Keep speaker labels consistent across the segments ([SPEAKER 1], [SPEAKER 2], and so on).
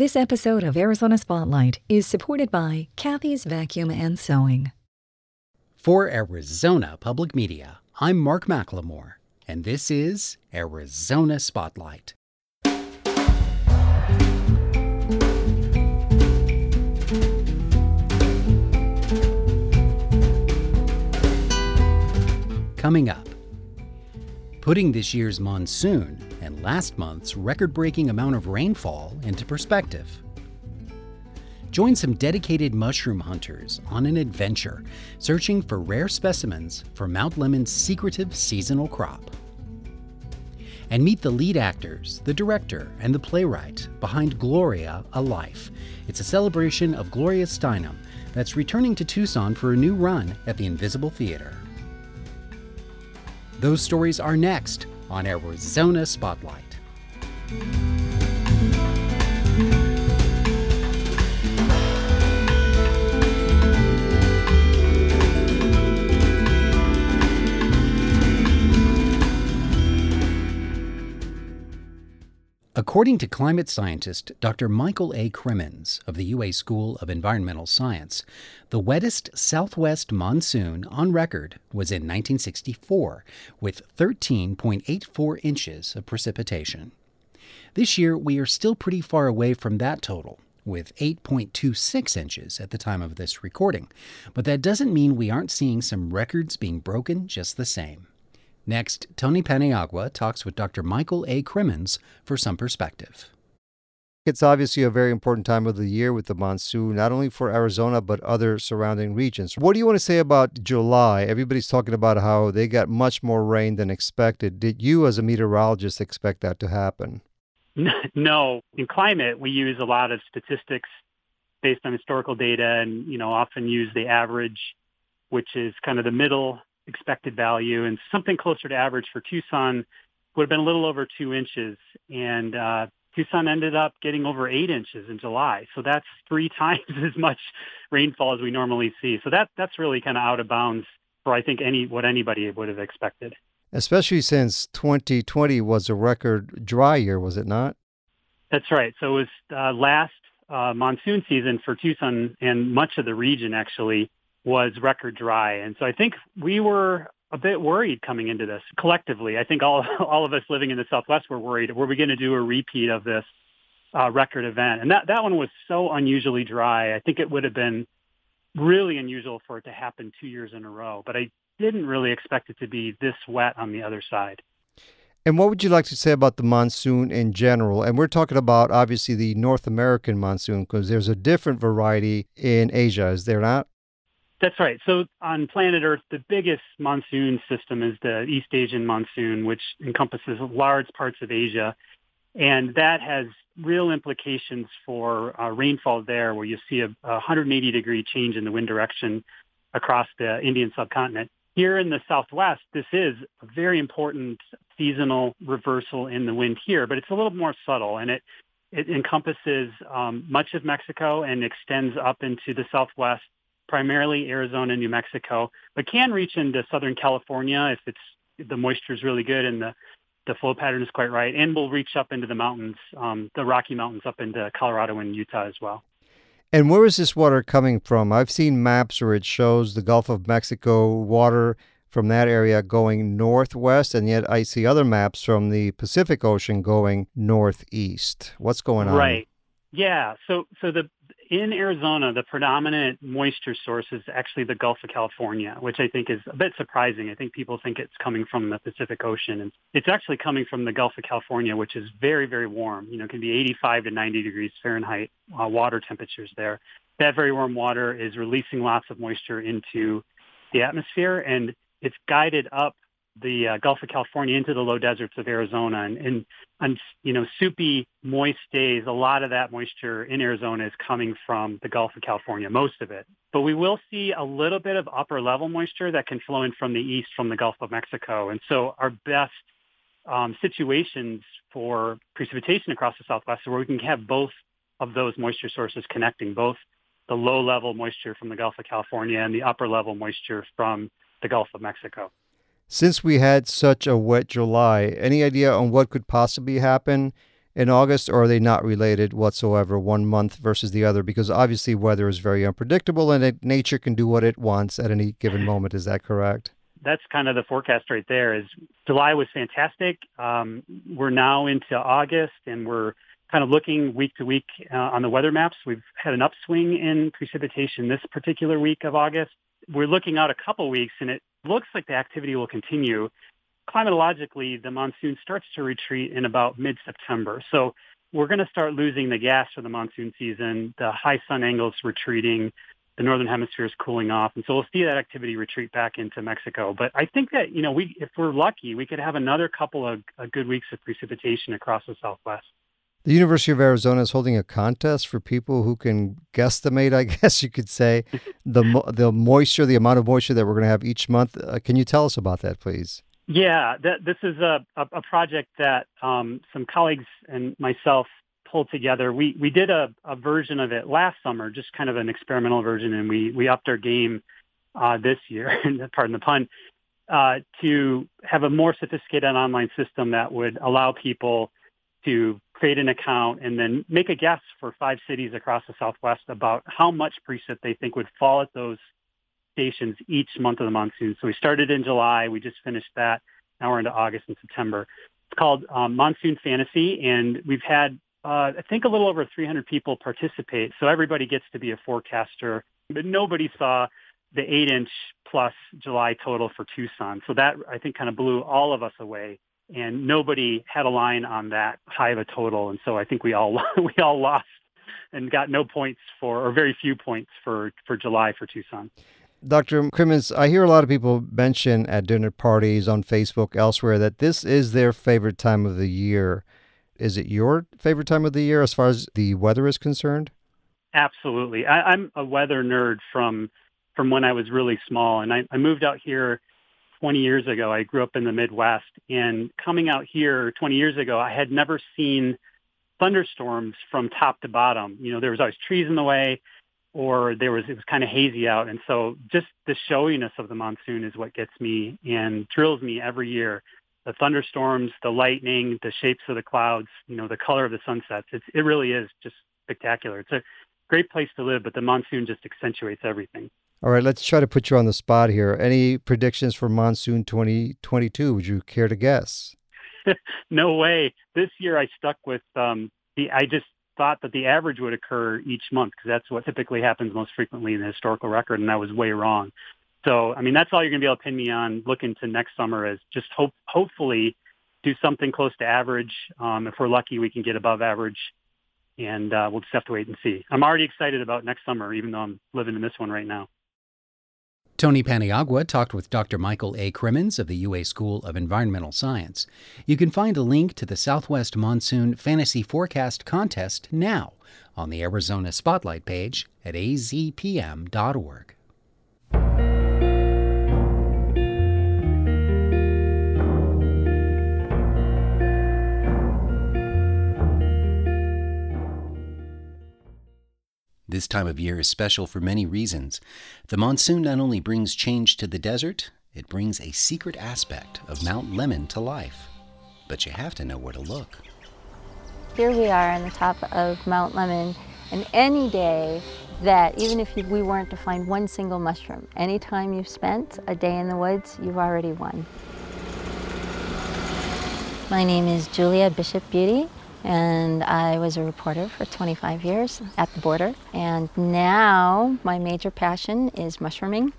[SPEAKER 1] This episode of Arizona Spotlight is supported by Kathy's Vacuum and Sewing.
[SPEAKER 2] For Arizona Public Media, I'm Mark McLemore, and this is Arizona Spotlight. Coming up, putting this year's monsoon and last month's record breaking amount of rainfall into perspective. Join some dedicated mushroom hunters on an adventure searching for rare specimens for Mount Lemmon's secretive seasonal crop. And meet the lead actors, the director, and the playwright behind Gloria A Life. It's a celebration of Gloria Steinem that's returning to Tucson for a new run at the Invisible Theater. Those stories are next on Arizona Spotlight. According to climate scientist Dr. Michael A. Crimmins of the UA School of Environmental Science, the wettest southwest monsoon on record was in 1964, with 13.84 inches of precipitation. This year, we are still pretty far away from that total, with 8.26 inches at the time of this recording, but that doesn't mean we aren't seeing some records being broken just the same. Next, Tony Paniagua talks with Dr. Michael A. Crimmins for some perspective.
[SPEAKER 3] It's obviously a very important time of the year with the monsoon, not only for Arizona, but other surrounding regions. What do you want to say about July? Everybody's talking about how they got much more rain than expected. Did you, as a meteorologist, expect that to happen?
[SPEAKER 4] No. In climate, we use a lot of statistics based on historical data and, you know, often use the average, which is kind of the middle expected value, and something closer to average for Tucson would have been a little over two inches. And uh, Tucson ended up getting over eight inches in July. So that's three times as much rainfall as we normally see. So that that's really kind of out of bounds for I think any what anybody would have expected.
[SPEAKER 3] Especially since 2020 was a record dry year, was it not?
[SPEAKER 4] That's right. So it was uh, last uh, monsoon season for Tucson and much of the region actually was record dry. And so I think we were a bit worried coming into this collectively. I think all, all of us living in the Southwest were worried. Were we going to do a repeat of this uh, record event? And that, that one was so unusually dry. I think it would have been really unusual for it to happen two years in a row. But I didn't really expect it to be this wet on the other side.
[SPEAKER 3] And what would you like to say about the monsoon in general? And we're talking about obviously the North American monsoon because there's a different variety in Asia, is there not?
[SPEAKER 4] That's right. So on planet Earth, the biggest monsoon system is the East Asian monsoon, which encompasses large parts of Asia. And that has real implications for uh, rainfall there, where you see a, a 180 degree change in the wind direction across the Indian subcontinent. Here in the Southwest, this is a very important seasonal reversal in the wind here, but it's a little more subtle and it, it encompasses um, much of Mexico and extends up into the Southwest primarily Arizona, and New Mexico, but can reach into Southern California if it's the moisture is really good and the the flow pattern is quite right, and will reach up into the mountains, um, the Rocky Mountains, up into Colorado and Utah as well.
[SPEAKER 3] And where is this water coming from? I've seen maps where it shows the Gulf of Mexico water from that area going northwest, and yet I see other maps from the Pacific Ocean going northeast. What's going on?
[SPEAKER 4] Right. Yeah. So so the in Arizona, the predominant moisture source is actually the Gulf of California, which I think is a bit surprising. I think people think it's coming from the Pacific Ocean, and it's actually coming from the Gulf of California, which is very, very warm. You know, it can be 85 to 90 degrees Fahrenheit uh, water temperatures there. That very warm water is releasing lots of moisture into the atmosphere, and it's guided up the uh, Gulf of California into the low deserts of Arizona. And, and on, you know, soupy, moist days, a lot of that moisture in Arizona is coming from the Gulf of California, most of it. But we will see a little bit of upper level moisture that can flow in from the east from the Gulf of Mexico. And so our best um, situations for precipitation across the Southwest where we can have both of those moisture sources connecting, both the low level moisture from the Gulf of California and the upper level moisture from the Gulf of Mexico.
[SPEAKER 3] Since we had such a wet July, any idea on what could possibly happen in August, or are they not related whatsoever, one month versus the other? Because obviously weather is very unpredictable and it, nature can do what it wants at any given moment. Is that correct?
[SPEAKER 4] That's kind of the forecast right there. Is July was fantastic. Um, we're now into August, and we're kind of looking week to week uh, on the weather maps. We've had an upswing in precipitation this particular week of August. We're looking out a couple weeks, and it looks like the activity will continue climatologically, the monsoon starts to retreat in about mid-September. So we're going to start losing the gas for the monsoon season. The high sun angles retreating. The northern hemisphere is cooling off, and so we'll see that activity retreat back into Mexico. But I think that you know, we if we're lucky, we could have another couple of, good weeks of precipitation across the Southwest.
[SPEAKER 3] The University of Arizona is holding a contest for people who can guesstimate, I guess you could say, the the moisture, the amount of moisture that we're going to have each month. Uh, can you tell us about that, please?
[SPEAKER 4] Yeah, that, this is a, a, project that um, some colleagues and myself pulled together. We we did a, a version of it last summer, just kind of an experimental version, and we we upped our game uh, this year. pardon the pun. Uh, to have a more sophisticated online system that would allow people to create an account and then make a guess for five cities across the Southwest about how much precip they think would fall at those stations each month of the monsoon. So we started in July. We just finished that. Now we're into August and September. It's called um, Monsoon Fantasy, and we've had uh, I think a little over 300 people participate. So everybody gets to be a forecaster, but nobody saw the eight inch plus July total for Tucson. So that I think kind of blew all of us away. And nobody had a line on that high of a total. And so I think we all we all lost and got no points for, or very few points for, for July for Tucson.
[SPEAKER 3] Dr. Crimmins, I hear a lot of people mention at dinner parties on Facebook, elsewhere, that this is their favorite time of the year. Is it your favorite time of the year as far as the weather is concerned?
[SPEAKER 4] Absolutely. I, am a weather nerd from from when I was really small, and I, I moved out here 20 years ago. I grew up in the Midwest, and coming out here 20 years ago, I had never seen thunderstorms from top to bottom. You know, there was always trees in the way or there was it was kind of hazy out and so just the showiness of the monsoon is what gets me and thrills me every year the thunderstorms the lightning the shapes of the clouds you know the color of the sunsets it's it really is just spectacular it's a great place to live but the monsoon just accentuates everything
[SPEAKER 3] all right let's try to put you on the spot here any predictions for monsoon 2022 would you care to guess
[SPEAKER 4] no way this year i stuck with um the i just thought that the average would occur each month because that's what typically happens most frequently in the historical record, and that was way wrong. So, I mean, that's all you're going to be able to pin me on looking to next summer is just hope, hopefully do something close to average. Um, if we're lucky, we can get above average, and uh, we'll just have to wait and see. I'm already excited about next summer, even though I'm living in this one right now.
[SPEAKER 2] Tony Paniagua talked with Dr. Michael A. Crimmins of the UA School of Environmental Science. You can find a link to the Southwest Monsoon Fantasy Forecast Contest now on the Arizona Spotlight page at azpm.org. This time of year is special for many reasons. The monsoon not only brings change to the desert, it brings a secret aspect of Mount Lemmon to life. But you have to know where to look.
[SPEAKER 5] Here we are on the top of Mount Lemmon, and any day that, even if we weren't to find one single mushroom, any time you've spent a day in the woods, you've already won. My name is Julia Bishop Beauty and I was a reporter for 25 years at the border. And now my major passion is mushrooming.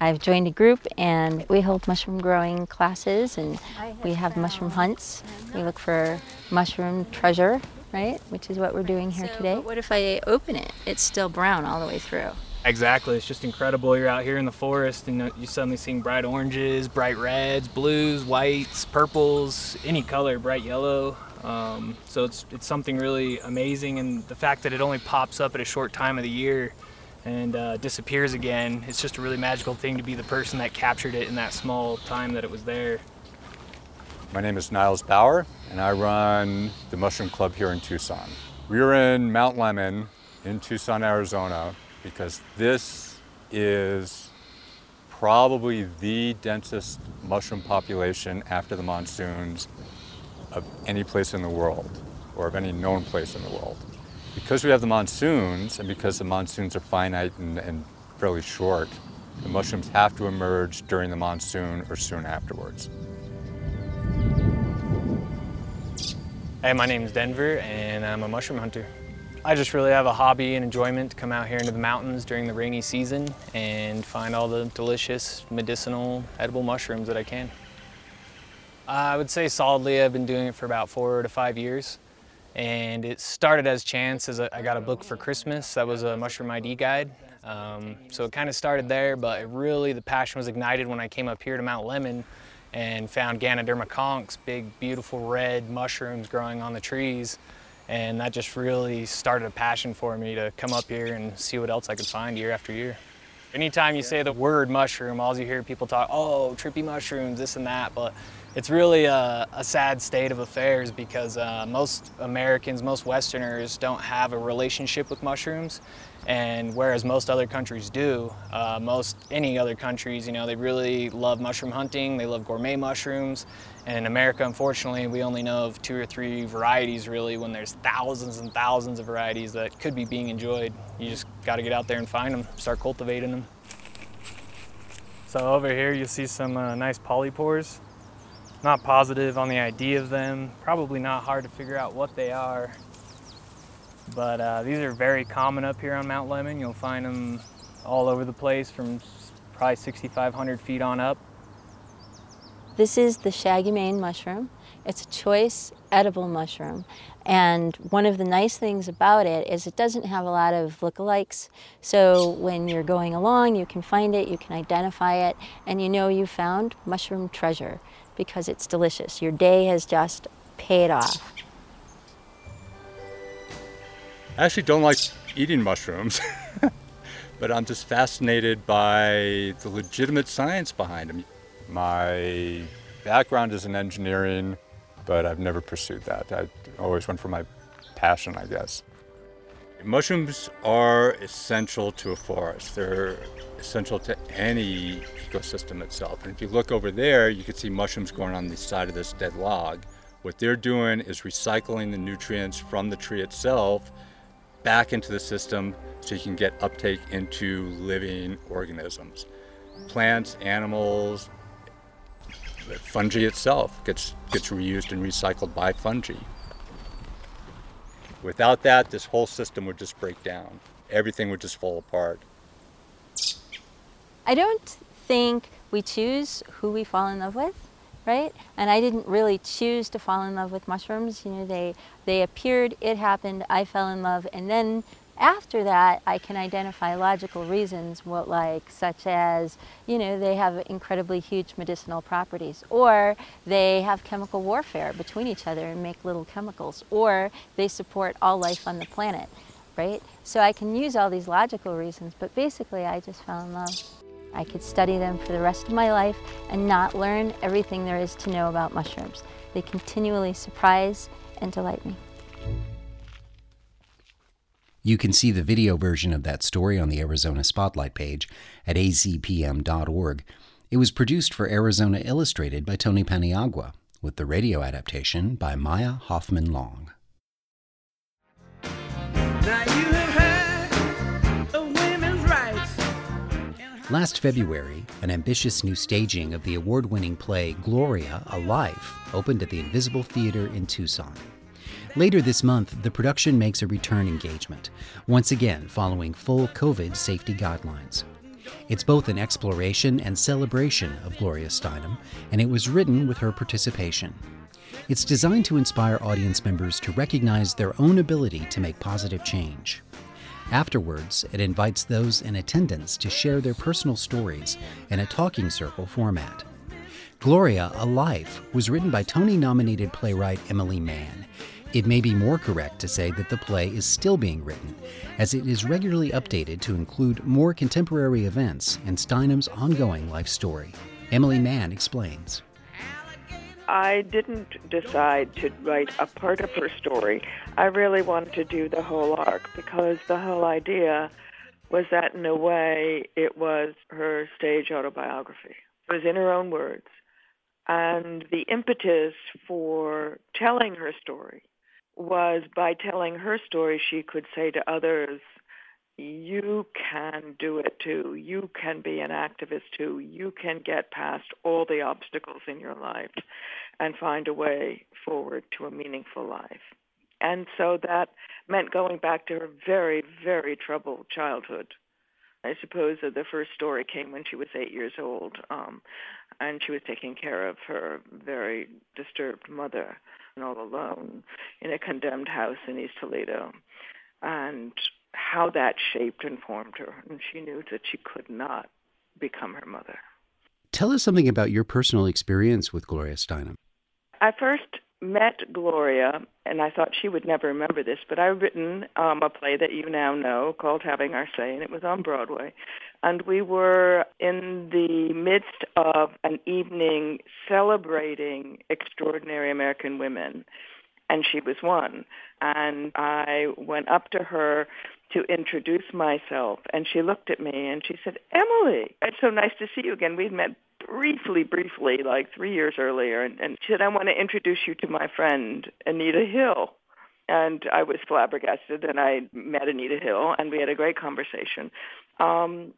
[SPEAKER 5] I've joined a group and we hold mushroom growing classes and we have mushroom hunts. We look for mushroom treasure, right? Which is what we're doing here
[SPEAKER 6] so,
[SPEAKER 5] today.
[SPEAKER 6] what if I open it? It's still brown all the way through.
[SPEAKER 7] Exactly. It's just incredible. You're out here in the forest and you suddenly seeing bright oranges, bright reds, blues, whites, purples, any color, bright yellow. Um, so it's it's something really amazing, and the fact that it only pops up at a short time of the year and uh, disappears again, it's just a really magical thing to be the person that captured it in that small time that it was there.
[SPEAKER 8] My name is Niles Bauer, and I run the Mushroom Club here in Tucson. We are in Mount Lemmon in Tucson, Arizona, because this is probably the densest mushroom population after the monsoons of any place in the world. or of any known place in the world. Because we have the monsoons and because the monsoons are finite and, and fairly short, the mushrooms have to emerge during the monsoon or soon afterwards.
[SPEAKER 7] Hey, my name is Denver and I'm a mushroom hunter. I just really have a hobby and enjoyment to come out here into the mountains during the rainy season and find all the delicious, medicinal, edible mushrooms that I can. I would say solidly I've been doing it for about four to five years. And it started as chance as I got a book for Christmas that was a mushroom ID guide. Um, so it kind of started there, but it really the passion was ignited when I came up here to Mount Lemmon and found Ganoderma conchs, big, beautiful red mushrooms growing on the trees. And that just really started a passion for me to come up here and see what else I could find year after year. Anytime you say the word mushroom, all you hear people talk, oh, trippy mushrooms, this and that, but it's really a, a sad state of affairs because uh, most Americans, most Westerners don't have a relationship with mushrooms. And whereas most other countries do, uh, most any other countries, you know, they really love mushroom hunting, they love gourmet mushrooms. And in America, unfortunately, we only know of two or three varieties really when there's thousands and thousands of varieties that could be being enjoyed. You just got to get out there and find them, start cultivating them. So over here you see some uh, nice polypores. Not positive on the idea of them, probably not hard to figure out what they are. But uh, these are very common up here on Mount Lemmon. You'll find them all over the place from probably 6,500 feet on up.
[SPEAKER 5] This is the shaggy mane mushroom. It's a choice edible mushroom. And one of the nice things about it is it doesn't have a lot of lookalikes. So when you're going along, you can find it, you can identify it, and you know you found mushroom treasure because it's delicious. Your day has just paid off.
[SPEAKER 8] I actually don't like eating mushrooms, but I'm just fascinated by the legitimate science behind them. My background is in engineering, but I've never pursued that. I always went for my passion, I guess. Mushrooms are essential to a forest. They're essential to any ecosystem itself. And if you look over there, you can see mushrooms growing on the side of this dead log. What they're doing is recycling the nutrients from the tree itself back into the system so you can get uptake into living organisms. Plants, animals, fungi itself gets, gets reused and recycled by fungi. Without that, this whole system would just break down. Everything would just fall apart.
[SPEAKER 5] I don't think we choose who we fall in love with right? And I didn't really choose to fall in love with mushrooms. You know, they they appeared, it happened, I fell in love, and then after that, I can identify logical reasons, what like such as you know they have incredibly huge medicinal properties, or they have chemical warfare between each other and make little chemicals, or they support all life on the planet, right? So I can use all these logical reasons, but basically I just fell in love. I could study them for the rest of my life and not learn everything there is to know about mushrooms. They continually surprise and delight me.
[SPEAKER 2] You can see the video version of that story on the Arizona Spotlight page at azpm.org. It was produced for Arizona Illustrated by Tony Paniagua, with the radio adaptation by Maya Hoffman Long. Last February, an ambitious new staging of the award winning play Gloria A Life opened at the Invisible Theater in Tucson. Later this month, the production makes a return engagement, once again following full COVID safety guidelines. It's both an exploration and celebration of Gloria Steinem, and it was written with her participation. It's designed to inspire audience members to recognize their own ability to make positive change. Afterwards, it invites those in attendance to share their personal stories in a talking circle format. Gloria, A Life was written by Tony nominated playwright Emily Mann. It may be more correct to say that the play is still being written, as it is regularly updated to include more contemporary events and Steinem's ongoing life story. Emily Mann explains.
[SPEAKER 9] I didn't decide to write a part of her story. I really wanted to do the whole arc because the whole idea was that, in a way, it was her stage autobiography. It was in her own words. And the impetus for telling her story was by telling her story, she could say to others, you can do it too. You can be an activist too. You can get past all the obstacles in your life and find a way forward to a meaningful life. And so that meant going back to her very, very troubled childhood. I suppose that the first story came when she was eight years old, um, and she was taking care of her very disturbed mother and all alone in a condemned house in East Toledo. And how that shaped and formed her. And she knew that she could not become her mother.
[SPEAKER 2] Tell us something about your personal experience with Gloria Steinem.
[SPEAKER 9] I first met Gloria, and I thought she would never remember this, but I've written um, a play that you now know called Having Our Say, and it was on Broadway. And we were in the midst of an evening celebrating extraordinary American women, and she was one. And I went up to her to introduce myself, and she looked at me and she said, Emily, it's so nice to see you again. We'd met briefly, briefly, like three years earlier, and, and she said, I want to introduce you to my friend, Anita Hill. And I was flabbergasted, and I met Anita Hill, and we had a great conversation. Um,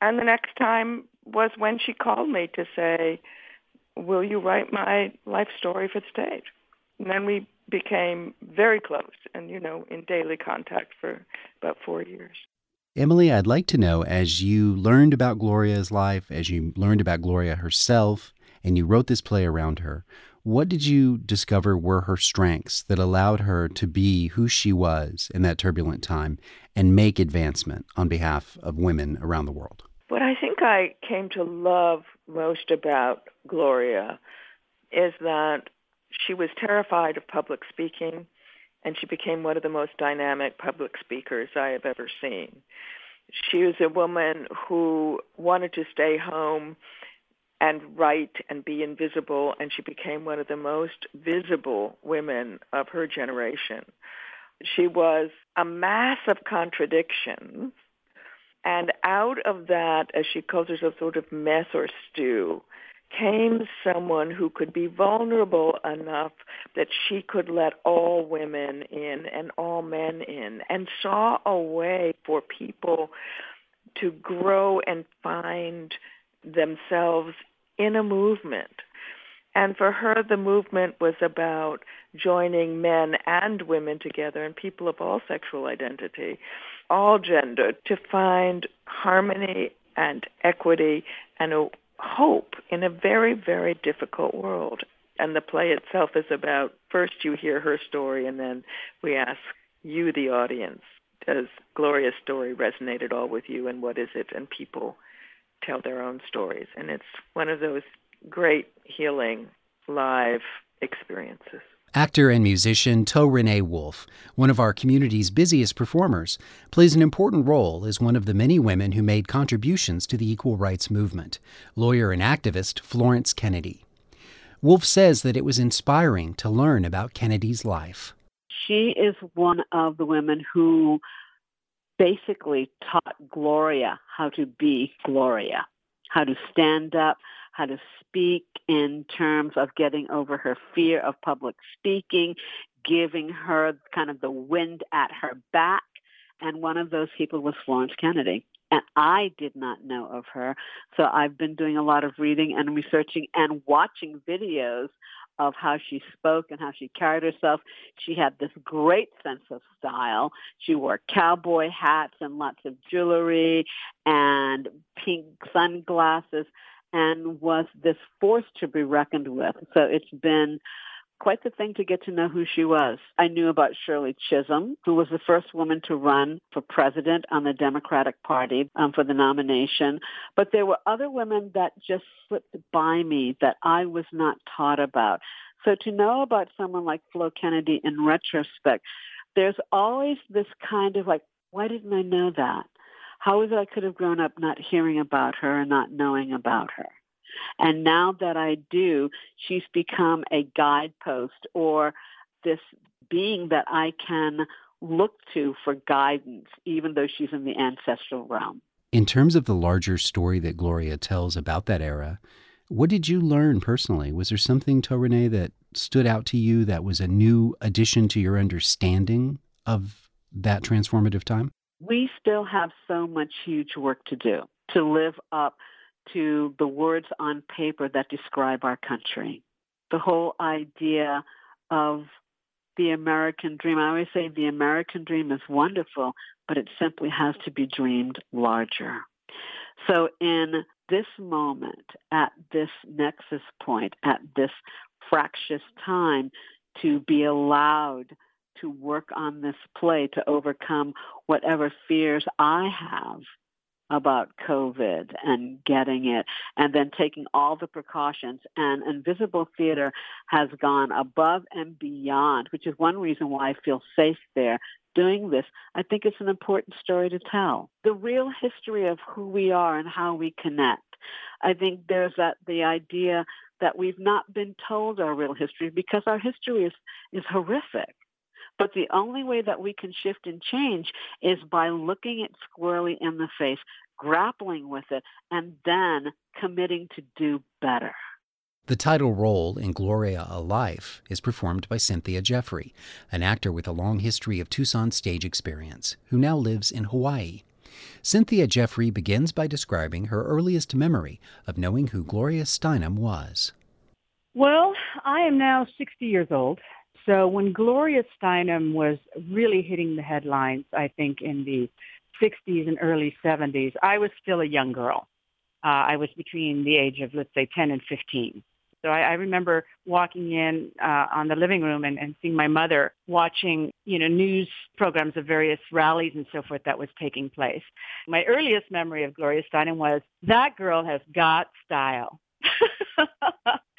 [SPEAKER 9] and the next time was when she called me to say, will you write my life story for the stage? And then we became very close and, you know, in daily contact for about four years.
[SPEAKER 2] Emily, I'd like to know as you learned about Gloria's life, as you learned about Gloria herself, and you wrote this play around her, what did you discover were her strengths that allowed her to be who she was in that turbulent time and make advancement on behalf of women around the world?
[SPEAKER 9] What I think I came to love most about Gloria is that she was terrified of public speaking, and she became one of the most dynamic public speakers I have ever seen. She was a woman who wanted to stay home and write and be invisible, and she became one of the most visible women of her generation. She was a mass of contradictions, and out of that, as she calls herself, sort of mess or stew, came someone who could be vulnerable enough that she could let all women in and all men in and saw a way for people to grow and find themselves in a movement. And for her, the movement was about joining men and women together and people of all sexual identity, all gender, to find harmony and equity and a hope in a very, very difficult world. And the play itself is about first you hear her story and then we ask you, the audience, does Gloria's story resonate at all with you and what is it? And people tell their own stories. And it's one of those great healing live experiences.
[SPEAKER 2] Actor and musician To Renee Wolf, one of our community's busiest performers, plays an important role as one of the many women who made contributions to the equal rights movement, lawyer and activist Florence Kennedy. Wolf says that it was inspiring to learn about Kennedy's life.
[SPEAKER 10] She is one of the women who basically taught Gloria how to be Gloria, how to stand up, how to speak in terms of getting over her fear of public speaking, giving her kind of the wind at her back. And one of those people was Florence Kennedy. And I did not know of her. So I've been doing a lot of reading and researching and watching videos of how she spoke and how she carried herself. She had this great sense of style. She wore cowboy hats and lots of jewelry and pink sunglasses and was this force to be reckoned with. So it's been quite the thing to get to know who she was. I knew about Shirley Chisholm, who was the first woman to run for president on the Democratic Party um, for the nomination. But there were other women that just slipped by me that I was not taught about. So to know about someone like Flo Kennedy in retrospect, there's always this kind of like, why didn't I know that? How is it I could have grown up not hearing about her and not knowing about her? And now that I do, she's become a guidepost or this being that I can look to for guidance, even though she's in the ancestral realm.
[SPEAKER 2] In terms of the larger story that Gloria tells about that era, What did you learn personally? Was there something, Renee, that stood out to you that was a new addition to your understanding of that transformative time?
[SPEAKER 10] We still have so much huge work to do to live up to the words on paper that describe our country. The whole idea of the American dream. I always say the American dream is wonderful, but it simply has to be dreamed larger. So in this moment, at this nexus point, at this fractious time, to be allowed to work on this play to overcome whatever fears I have about COVID and getting it and then taking all the precautions. And Invisible Theater has gone above and beyond, which is one reason why I feel safe there doing this. I think it's an important story to tell. The real history of who we are and how we connect. I think there's that the idea that we've not been told our real history because our history is, is horrific. But the only way that we can shift and change is by looking it squarely in the face, grappling with it, and then committing to do better.
[SPEAKER 2] The title role in Gloria a Life is performed by Cynthia Jeffrey, an actor with a long history of Tucson stage experience, who now lives in Hawaii. Cynthia Jeffrey begins by describing her earliest memory of knowing who Gloria Steinem was.
[SPEAKER 11] Well, I am now 60 years old, so when Gloria Steinem was really hitting the headlines, I think in the 60s and early 70s, I was still a young girl. Uh, I was between the age of, let's say, 10 and 15. So I, I remember walking in uh, on the living room and, and seeing my mother watching, you know, news programs of various rallies and so forth that was taking place. My earliest memory of Gloria Steinem was that girl has got style.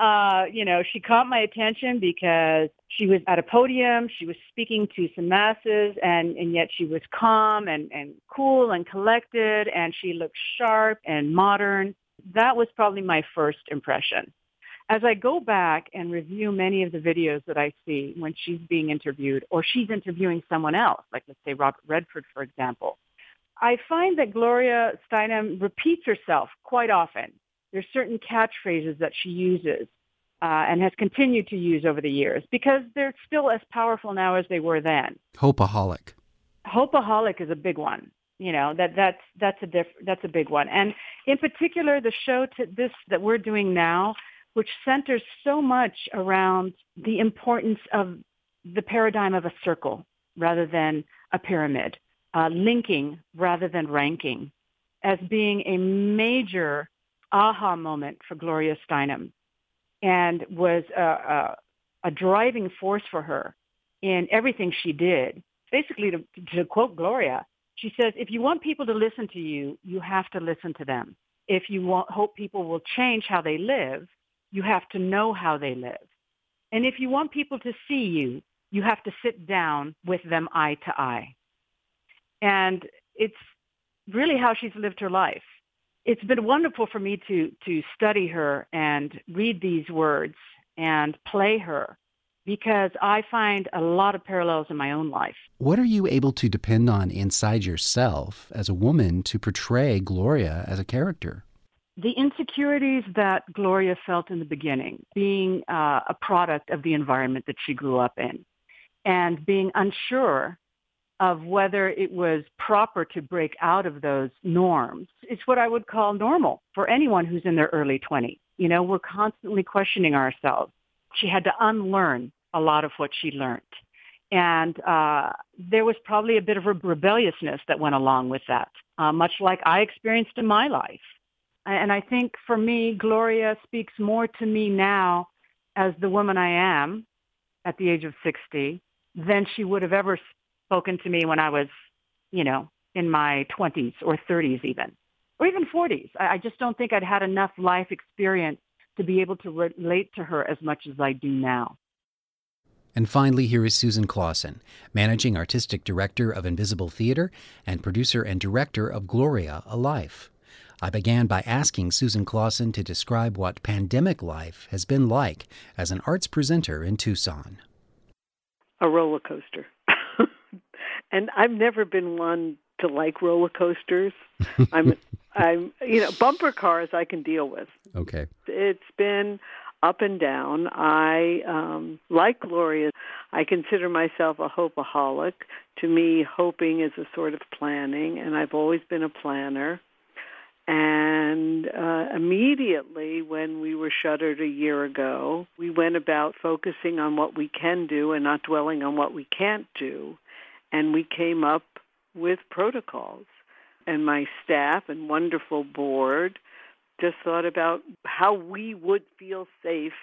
[SPEAKER 11] uh, you know, she caught my attention because she was at a podium, she was speaking to some masses, and, and yet she was calm and, and cool and collected, and she looked sharp and modern. That was probably my first impression. As I go back and review many of the videos that I see when she's being interviewed or she's interviewing someone else, like let's say Robert Redford, for example, I find that Gloria Steinem repeats herself quite often. There's certain catchphrases that she uses uh, and has continued to use over the years because they're still as powerful now as they were then.
[SPEAKER 2] Hopeaholic.
[SPEAKER 11] Hopeaholic is a big one. You know that that's that's a diff- that's a big one, and in particular, the show to this that we're doing now, which centers so much around the importance of the paradigm of a circle rather than a pyramid, uh, linking rather than ranking, as being a major aha moment for Gloria Steinem and was a, a, a driving force for her in everything she did. Basically, to, to quote Gloria, she says, if you want people to listen to you, you have to listen to them. If you want, hope people will change how they live, you have to know how they live. And if you want people to see you, you have to sit down with them eye to eye. And it's really how she's lived her life it's been wonderful for me to to study her and read these words and play her because I find a lot of parallels in my own life.
[SPEAKER 2] What are you able to depend on inside yourself as a woman to portray Gloria as a character?
[SPEAKER 11] The insecurities that Gloria felt in the beginning, being uh, a product of the environment that she grew up in, and being unsure of whether it was proper to break out of those norms. It's what I would call normal for anyone who's in their early 20s. You know, we're constantly questioning ourselves. She had to unlearn a lot of what she learned. And uh, there was probably a bit of a rebelliousness that went along with that, uh, much like I experienced in my life. And I think for me, Gloria speaks more to me now as the woman I am at the age of 60 than she would have ever spoken to me when I was, you know, in my 20s or 30s even, or even 40s. I, I just don't think I'd had enough life experience to be able to relate to her as much as I do now.
[SPEAKER 2] And finally, here is Susan Claassen, Managing Artistic Director of Invisible Theater and producer and director of Gloria, a Life. I began by asking Susan Claassen to describe what pandemic life has been like as an arts presenter in Tucson.
[SPEAKER 12] A roller coaster. and I've never been one to like roller coasters. I'm I'm you know bumper cars I can deal with.
[SPEAKER 2] Okay.
[SPEAKER 12] It's been up and down. I um, like Gloria. I consider myself a hopeaholic. To me, hoping is a sort of planning, and I've always been a planner. And uh, immediately when we were shuttered a year ago, we went about focusing on what we can do and not dwelling on what we can't do. And we came up with protocols. And my staff and wonderful board just thought about how we would feel safe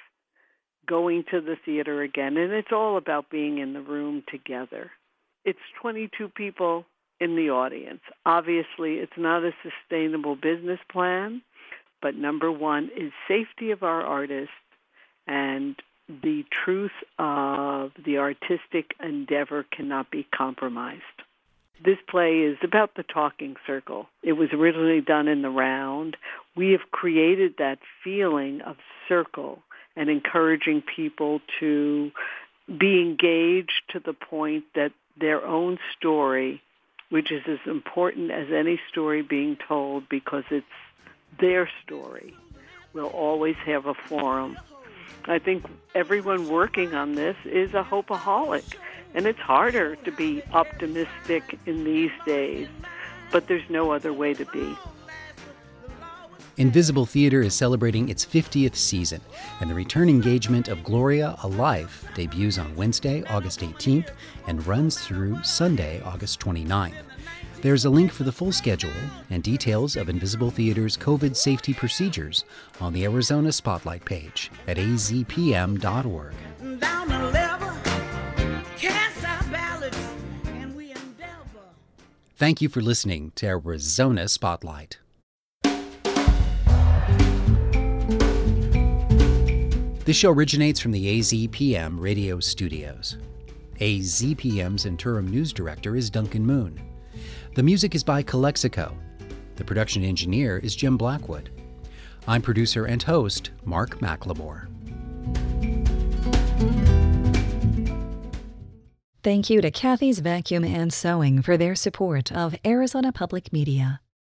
[SPEAKER 12] going to the theater again. And it's all about being in the room together. It's 22 people in the audience. Obviously, it's not a sustainable business plan, but number one is safety of our artists and the truth of the artistic endeavor cannot be compromised. This play is about the talking circle. It was originally done in the round. We have created that feeling of circle and encouraging people to be engaged to the point that their own story, which is as important as any story being told because it's their story, will always have a forum. I think everyone working on this is a hopeaholic and it's harder to be optimistic in these days, but there's no other way to be.
[SPEAKER 2] Invisible Theater is celebrating its 50th season, and the return engagement of Gloria A Life debuts on Wednesday, August 18th, and runs through Sunday, August 29th. There's a link for the full schedule and details of Invisible Theater's COVID safety procedures on the Arizona Spotlight page at azpm.org. Thank you for listening to Arizona Spotlight. This show originates from the AZPM radio studios. AZPM's interim news director is Duncan Moon. The music is by Calexico. The production engineer is Jim Blackwood. I'm producer and host Mark McLemore.
[SPEAKER 1] Thank you to Kathy's Vacuum and Sewing for their support of Arizona Public Media.